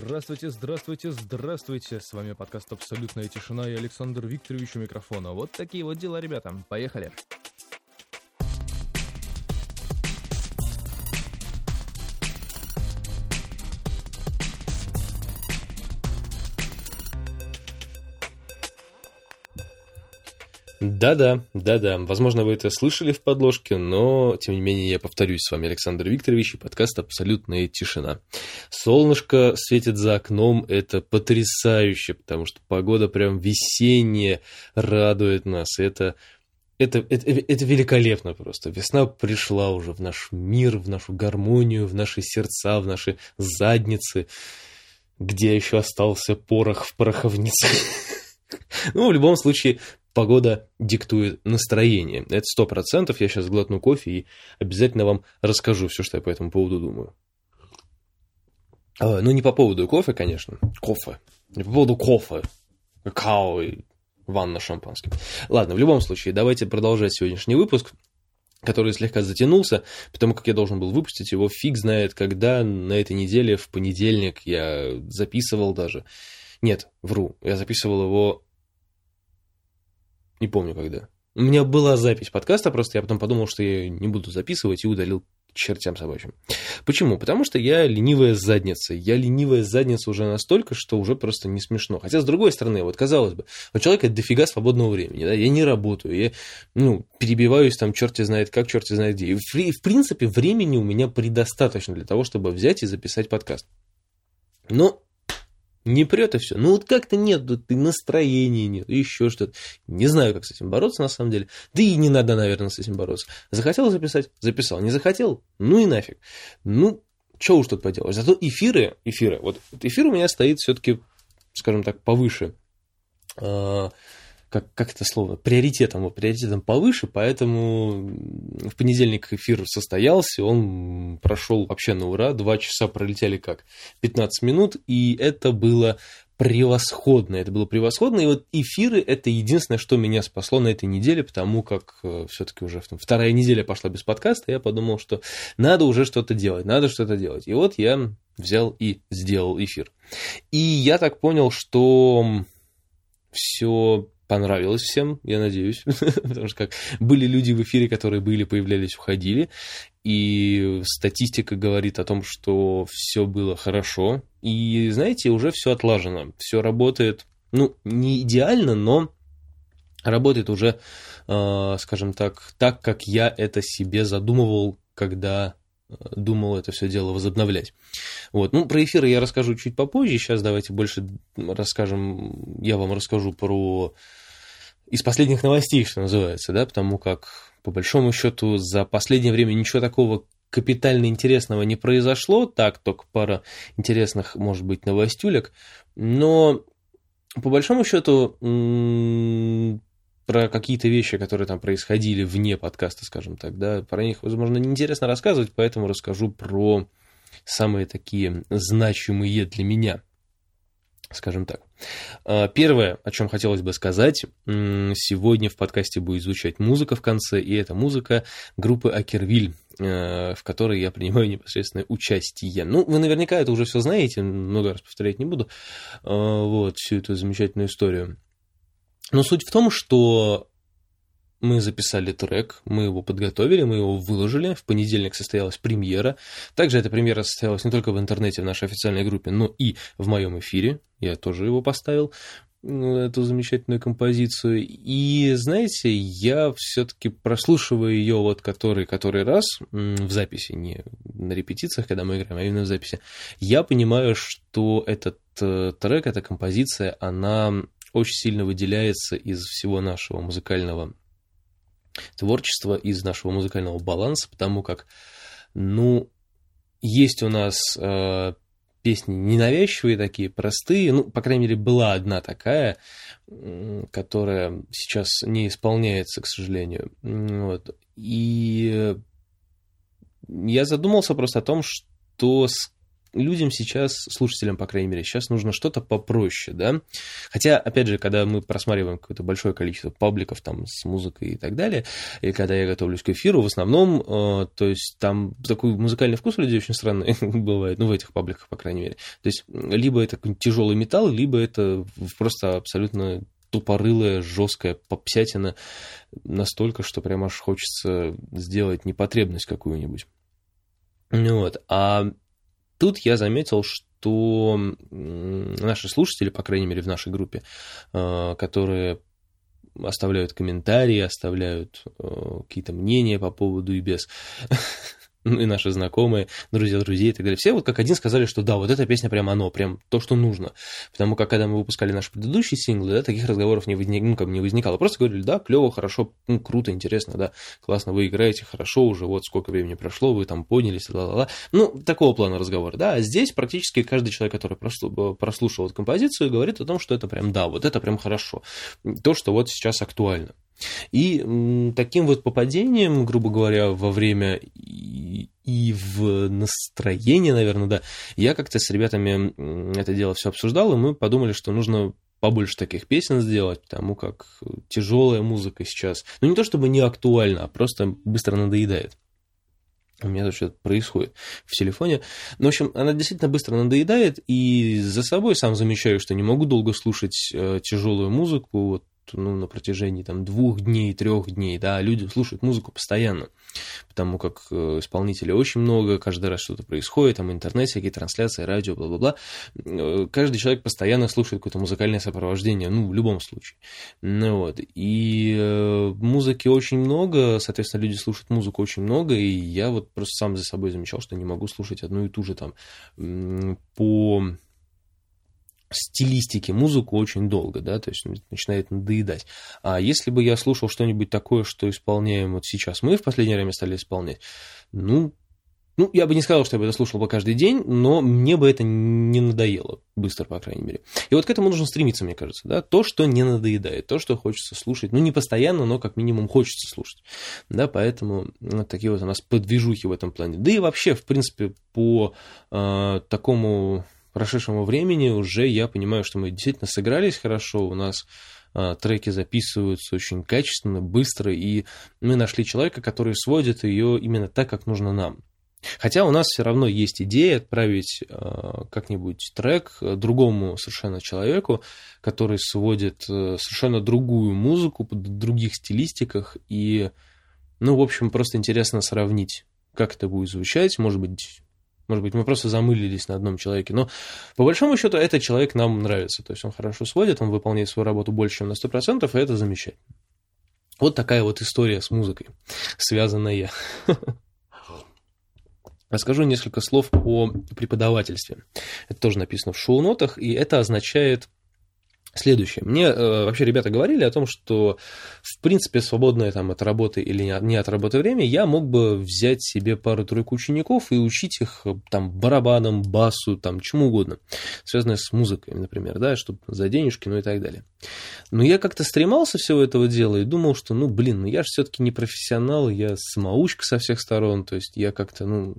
Здравствуйте, здравствуйте, здравствуйте. С вами подкаст «Абсолютная тишина» и Александр Викторович у микрофона. Вот такие вот дела, ребята. Поехали. Да-да, да-да. Возможно, вы это слышали в подложке, но, тем не менее, я повторюсь с вами, Александр Викторович, и подкаст «Абсолютная тишина». Солнышко светит за окном, это потрясающе, потому что погода прям весенняя радует нас. Это это, это, это великолепно просто. Весна пришла уже в наш мир, в нашу гармонию, в наши сердца, в наши задницы, где еще остался порох в пороховнице. Ну, в любом случае, погода диктует настроение. Это сто процентов. Я сейчас глотну кофе и обязательно вам расскажу все, что я по этому поводу думаю. А, ну, не по поводу кофе, конечно. Кофе. Не по поводу кофе. Какао и ванна шампанским. Ладно, в любом случае, давайте продолжать сегодняшний выпуск который слегка затянулся, потому как я должен был выпустить его фиг знает когда, на этой неделе, в понедельник я записывал даже. Нет, вру, я записывал его не помню когда. У меня была запись подкаста, просто я потом подумал, что я не буду записывать и удалил чертям собачьим. Почему? Потому что я ленивая задница. Я ленивая задница уже настолько, что уже просто не смешно. Хотя, с другой стороны, вот казалось бы, у человека дофига свободного времени, да, я не работаю, я, ну, перебиваюсь там черти знает как, черти знает где. И, в, в принципе, времени у меня предостаточно для того, чтобы взять и записать подкаст. Но не прет и все. Ну вот как-то нет, тут и настроения нет, и еще что-то. Не знаю, как с этим бороться на самом деле. Да и не надо, наверное, с этим бороться. Захотел записать? Записал. Не захотел? Ну и нафиг. Ну, что уж тут поделаешь. Зато эфиры, эфиры, вот эфир у меня стоит все-таки, скажем так, повыше а, как, как это слово, приоритетом, приоритетом повыше, поэтому в понедельник эфир состоялся, он прошел вообще на ура, два часа пролетели как 15 минут, и это было превосходно, это было превосходно, и вот эфиры это единственное, что меня спасло на этой неделе, потому как э, все-таки уже вторая неделя пошла без подкаста, я подумал, что надо уже что-то делать, надо что-то делать, и вот я взял и сделал эфир. И я так понял, что все понравилось всем, я надеюсь, потому что как были люди в эфире, которые были, появлялись, уходили, и статистика говорит о том, что все было хорошо, и, знаете, уже все отлажено, все работает, ну, не идеально, но работает уже, э, скажем так, так, как я это себе задумывал, когда думал это все дело возобновлять. Вот. Ну, про эфиры я расскажу чуть попозже. Сейчас давайте больше расскажем, я вам расскажу про из последних новостей, что называется, да, потому как, по большому счету, за последнее время ничего такого капитально интересного не произошло, так, только пара интересных, может быть, новостюлек, но по большому счету про какие-то вещи, которые там происходили вне подкаста, скажем так, да, про них, возможно, неинтересно рассказывать, поэтому расскажу про самые такие значимые для меня скажем так. А, первое, о чем хотелось бы сказать, сегодня в подкасте будет звучать музыка в конце, и это музыка группы Акервиль, э, в которой я принимаю непосредственное участие. Ну, вы наверняка это уже все знаете, много раз повторять не буду, а, вот, всю эту замечательную историю. Но суть в том, что мы записали трек, мы его подготовили, мы его выложили. В понедельник состоялась премьера. Также эта премьера состоялась не только в интернете, в нашей официальной группе, но и в моем эфире. Я тоже его поставил, эту замечательную композицию. И, знаете, я все-таки прослушиваю ее вот который, который раз в записи, не на репетициях, когда мы играем, а именно в записи. Я понимаю, что этот э, трек, эта композиция, она очень сильно выделяется из всего нашего музыкального творчество из нашего музыкального баланса, потому как, ну, есть у нас э, песни ненавязчивые такие, простые, ну, по крайней мере, была одна такая, которая сейчас не исполняется, к сожалению. Вот. И я задумался просто о том, что людям сейчас, слушателям, по крайней мере, сейчас нужно что-то попроще, да. Хотя, опять же, когда мы просматриваем какое-то большое количество пабликов там с музыкой и так далее, и когда я готовлюсь к эфиру, в основном, э, то есть там такой музыкальный вкус у людей очень странный бывает, ну, в этих пабликах, по крайней мере. То есть либо это тяжелый металл, либо это просто абсолютно тупорылая, жесткая попсятина настолько, что прям аж хочется сделать непотребность какую-нибудь. Вот. А тут я заметил, что наши слушатели, по крайней мере, в нашей группе, э, которые оставляют комментарии, оставляют э, какие-то мнения по поводу и без ну и наши знакомые, друзья друзей и так далее. Все вот как один сказали, что да, вот эта песня прям оно, прям то, что нужно. Потому как когда мы выпускали наши предыдущие синглы, да, таких разговоров не, возник, ну, как бы не возникало. Просто говорили, да, клево, хорошо, ну, круто, интересно, да, классно, вы играете хорошо уже, вот сколько времени прошло, вы там поднялись, ла-ла-ла. Ну, такого плана разговор, да. А здесь практически каждый человек, который прослушал эту композицию, говорит о том, что это прям да, вот это прям хорошо. То, что вот сейчас актуально. И таким вот попадением, грубо говоря, во время и, и в настроение, наверное, да, я как-то с ребятами это дело все обсуждал, и мы подумали, что нужно побольше таких песен сделать, потому как тяжелая музыка сейчас, ну не то чтобы не актуальна, а просто быстро надоедает. У меня тут что-то происходит в телефоне. Ну, в общем, она действительно быстро надоедает, и за собой сам замечаю, что не могу долго слушать э, тяжелую музыку. Вот ну, на протяжении там, двух дней, трех дней, да, люди слушают музыку постоянно, потому как э, исполнителей очень много, каждый раз что-то происходит, там интернет, всякие трансляции, радио, бла-бла-бла. Э, каждый человек постоянно слушает какое-то музыкальное сопровождение, ну, в любом случае. Ну, вот. И э, музыки очень много, соответственно, люди слушают музыку очень много, и я вот просто сам за собой замечал, что не могу слушать одну и ту же там по стилистике музыку очень долго, да, то есть начинает надоедать. А если бы я слушал что-нибудь такое, что исполняем вот сейчас мы в последнее время стали исполнять, ну, ну, я бы не сказал, что я бы это слушал бы каждый день, но мне бы это не надоело быстро, по крайней мере. И вот к этому нужно стремиться, мне кажется, да, то, что не надоедает, то, что хочется слушать, ну, не постоянно, но как минимум хочется слушать, да, поэтому вот такие вот у нас подвижухи в этом плане. Да и вообще, в принципе, по э, такому прошедшему времени уже я понимаю, что мы действительно сыгрались хорошо, у нас а, треки записываются очень качественно, быстро, и мы нашли человека, который сводит ее именно так, как нужно нам. Хотя у нас все равно есть идея отправить э, как-нибудь трек другому совершенно человеку, который сводит э, совершенно другую музыку под других стилистиках. И, ну, в общем, просто интересно сравнить, как это будет звучать. Может быть, может быть, мы просто замылились на одном человеке. Но по большому счету этот человек нам нравится. То есть он хорошо сводит, он выполняет свою работу больше, чем на 100%, и это замечательно. Вот такая вот история с музыкой, связанная. Расскажу несколько слов о преподавательстве. Это тоже написано в шоу-нотах, и это означает Следующее. Мне э, вообще ребята говорили о том, что в принципе свободное там от работы или не от работы время я мог бы взять себе пару-тройку учеников и учить их э, там барабанам, басу, там чему угодно, связанное с музыкой, например, да, чтобы за денежки, ну и так далее. Но я как-то стремался всего этого дела и думал, что, ну, блин, ну я же все-таки не профессионал, я самоучка со всех сторон, то есть я как-то, ну,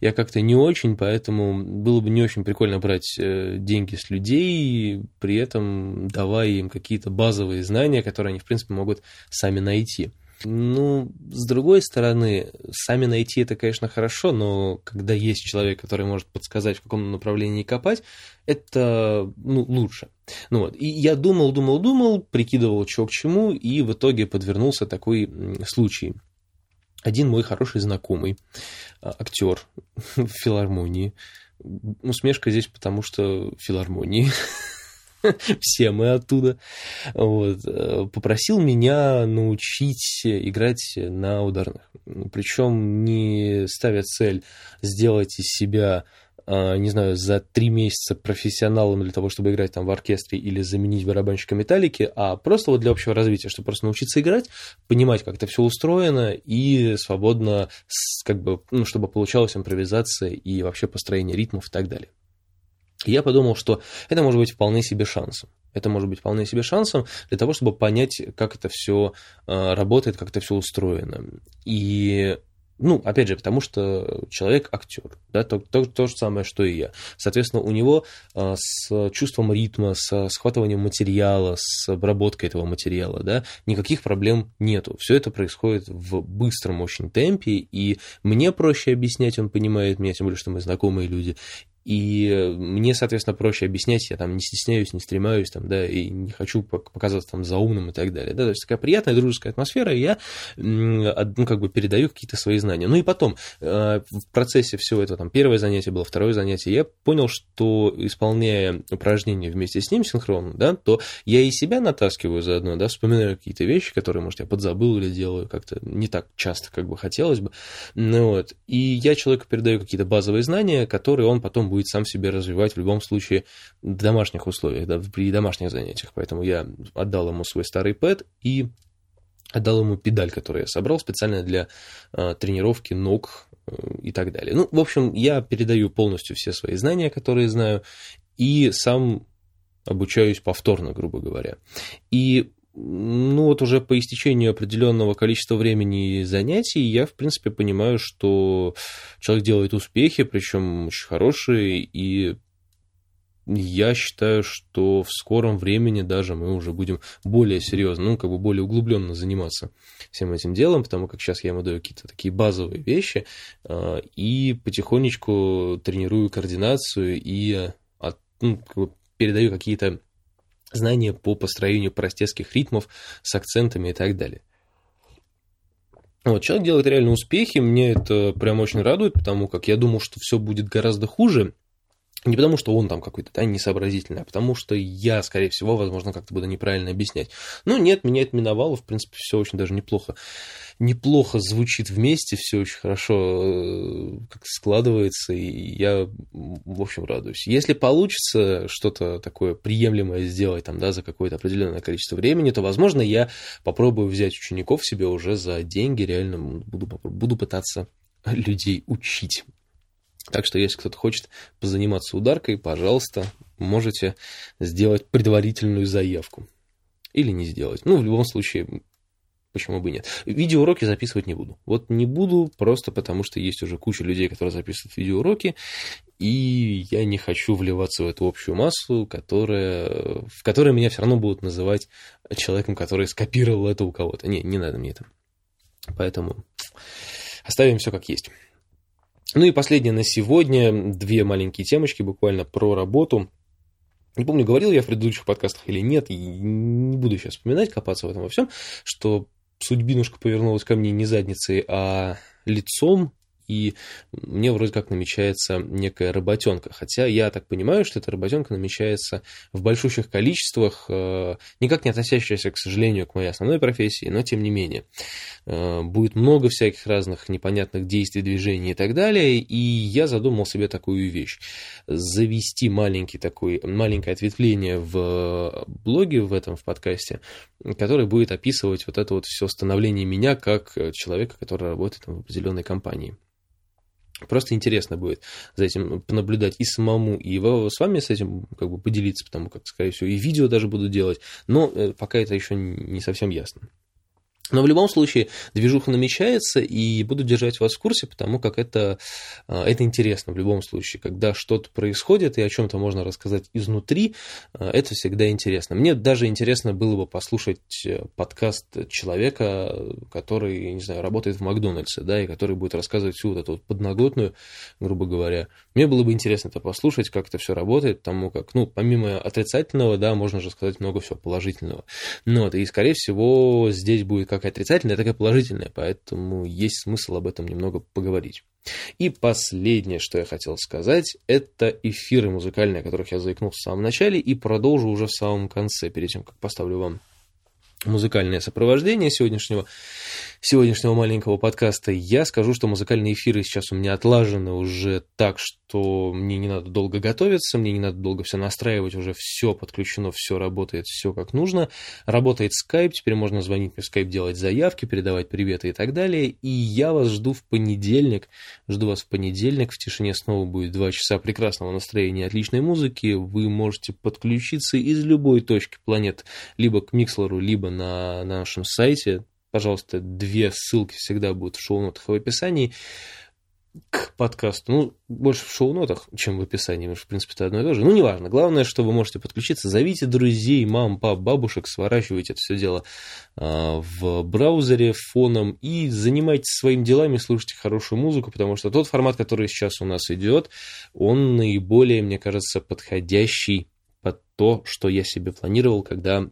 я как-то не очень, поэтому было бы не очень прикольно брать э, деньги с людей, при этом давая им какие-то базовые знания, которые они, в принципе, могут сами найти. Ну, с другой стороны, сами найти это, конечно, хорошо, но когда есть человек, который может подсказать, в каком направлении копать, это ну, лучше. Ну вот. И я думал, думал, думал, прикидывал, что к чему, и в итоге подвернулся такой случай один мой хороший знакомый, актер в филармонии. Усмешка здесь потому, что филармонии. Все мы оттуда. Вот. Э, попросил меня научить играть на ударных. Причем не ставя цель сделать из себя а, не знаю, за три месяца профессионалом для того, чтобы играть там в оркестре или заменить барабанщика металлики, а просто вот для общего развития, чтобы просто научиться играть, понимать, как это все устроено и свободно, как бы, ну, чтобы получалась импровизация и вообще построение ритмов и так далее. Я подумал, что это может быть вполне себе шансом. Это может быть вполне себе шансом для того, чтобы понять, как это все а, работает, как это все устроено. И Ну, опять же, потому что человек актер, да, то, то, то же самое, что и я. Соответственно, у него а, с чувством ритма, с схватыванием материала, с обработкой этого материала, да, никаких проблем нету. Все это происходит в быстром очень темпе, и мне проще объяснять, он понимает меня, тем более, что мы знакомые люди, и мне, соответственно, проще объяснять, я там не стесняюсь, не стремаюсь, там, да, и не хочу показаться там заумным и так далее. Да, то есть такая приятная дружеская атмосфера, и я, ну, как бы передаю какие-то свои знания. Ну и потом, э, в процессе всего этого, там, первое занятие было, второе занятие, я понял, что исполняя упражнения вместе с ним синхронно, да, то я и себя натаскиваю заодно, да, вспоминаю какие-то вещи, которые, может, я подзабыл или делаю как-то не так часто, как бы хотелось бы. Ну, вот. И я человеку передаю какие-то базовые знания, которые он потом будет будет сам себе развивать в любом случае в домашних условиях, да, при домашних занятиях. Поэтому я отдал ему свой старый пэт и отдал ему педаль, которую я собрал специально для э, тренировки ног э, и так далее. Ну, в общем, я передаю полностью все свои знания, которые знаю, и сам обучаюсь повторно, грубо говоря. И ну вот уже по истечению определенного количества времени занятий я, в принципе, понимаю, что человек делает успехи, причем очень хорошие, и я считаю, что в скором времени даже мы уже будем более серьезно, ну, как бы более углубленно заниматься всем этим делом, потому как сейчас я ему даю какие-то такие базовые вещи а, и потихонечку тренирую координацию и ну, передаю какие-то знания по построению простецких ритмов с акцентами и так далее. Вот, человек делает реально успехи, мне это прям очень радует, потому как я думал, что все будет гораздо хуже, не потому, что он там какой-то да, несообразительный, а потому что я, скорее всего, возможно, как-то буду неправильно объяснять. Ну, нет, меня это миновало, в принципе, все очень даже неплохо. Неплохо звучит вместе, все очень хорошо э, как складывается, и я, в общем, радуюсь. Если получится что-то такое приемлемое сделать там, да, за какое-то определенное количество времени, то, возможно, я попробую взять учеников себе уже за деньги, реально буду, буду пытаться людей учить. Так что, если кто-то хочет позаниматься ударкой, пожалуйста, можете сделать предварительную заявку. Или не сделать. Ну, в любом случае, почему бы нет. Видеоуроки записывать не буду. Вот не буду просто потому, что есть уже куча людей, которые записывают видеоуроки, и я не хочу вливаться в эту общую массу, которая, в которой меня все равно будут называть человеком, который скопировал это у кого-то. Не, не надо мне это. Поэтому оставим все как есть. Ну и последнее на сегодня, две маленькие темочки буквально про работу. Не помню, говорил я в предыдущих подкастах или нет, не буду сейчас вспоминать, копаться в этом во всем, что судьбинушка повернулась ко мне не задницей, а лицом, и мне вроде как намечается некая работенка. Хотя я так понимаю, что эта работенка намечается в большущих количествах, э, никак не относящаяся, к сожалению, к моей основной профессии, но тем не менее. Э, будет много всяких разных непонятных действий, движений и так далее, и я задумал себе такую вещь. Завести маленький такой, маленькое ответвление в блоге, в этом, в подкасте, который будет описывать вот это вот все становление меня как человека, который работает в определенной компании. Просто интересно будет за этим понаблюдать и самому, и с вами с этим как бы поделиться, потому как, скорее всего, и видео даже буду делать, но э, пока это еще не совсем ясно. Но в любом случае движуха намечается, и буду держать вас в курсе, потому как это, а, это интересно в любом случае. Когда что-то происходит и о чем-то можно рассказать изнутри, а, это всегда интересно. Мне даже интересно было бы послушать э, подкаст человека, который, не знаю, работает в Макдональдсе, да, и который будет рассказывать всю вот эту вот подноготную, грубо говоря. Мне было бы интересно это послушать, как это все работает, потому как, ну, помимо отрицательного, да, можно же сказать много всего положительного. Ну, вот, и, скорее всего, здесь будет как отрицательная, так и положительная, поэтому есть смысл об этом немного поговорить. И последнее, что я хотел сказать, это эфиры музыкальные, о которых я заикнулся в самом начале, и продолжу уже в самом конце, перед тем, как поставлю вам музыкальное сопровождение сегодняшнего сегодняшнего маленького подкаста, я скажу, что музыкальные эфиры сейчас у меня отлажены уже так, что мне не надо долго готовиться, мне не надо долго все настраивать, уже все подключено, все работает, все как нужно. Работает Skype, теперь можно звонить мне в Skype, делать заявки, передавать приветы и так далее. И я вас жду в понедельник, жду вас в понедельник, в тишине снова будет два часа прекрасного настроения отличной музыки. Вы можете подключиться из любой точки планеты, либо к Микслеру, либо на нашем сайте пожалуйста, две ссылки всегда будут в шоу-нотах и в описании к подкасту. Ну, больше в шоу-нотах, чем в описании, потому что, в принципе, это одно и то же. Ну, неважно. Главное, что вы можете подключиться. Зовите друзей, мам, пап, бабушек, сворачивайте это все дело э, в браузере фоном и занимайтесь своими делами, слушайте хорошую музыку, потому что тот формат, который сейчас у нас идет, он наиболее, мне кажется, подходящий под то, что я себе планировал, когда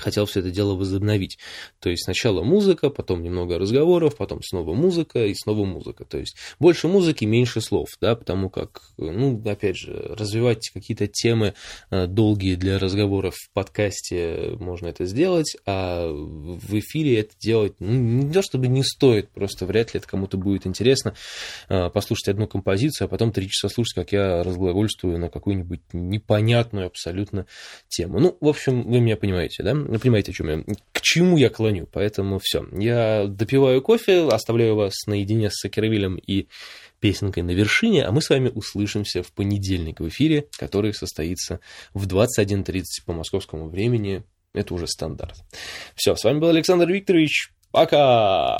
хотел все это дело возобновить. То есть сначала музыка, потом немного разговоров, потом снова музыка и снова музыка. То есть больше музыки, меньше слов, да, потому как, ну, опять же, развивать какие-то темы э, долгие для разговоров в подкасте можно это сделать, а в эфире это делать, ну, не то чтобы не стоит, просто вряд ли это кому-то будет интересно э, послушать одну композицию, а потом три часа слушать, как я разглагольствую на какую-нибудь непонятную абсолютно тему. Ну, в общем, вы меня понимаете, да? Вы понимаете, о чем я, к чему я клоню. Поэтому все. Я допиваю кофе, оставляю вас наедине с Сакеровилем и песенкой на вершине, а мы с вами услышимся в понедельник в эфире, который состоится в 21.30 по московскому времени. Это уже стандарт. Все, с вами был Александр Викторович. Пока!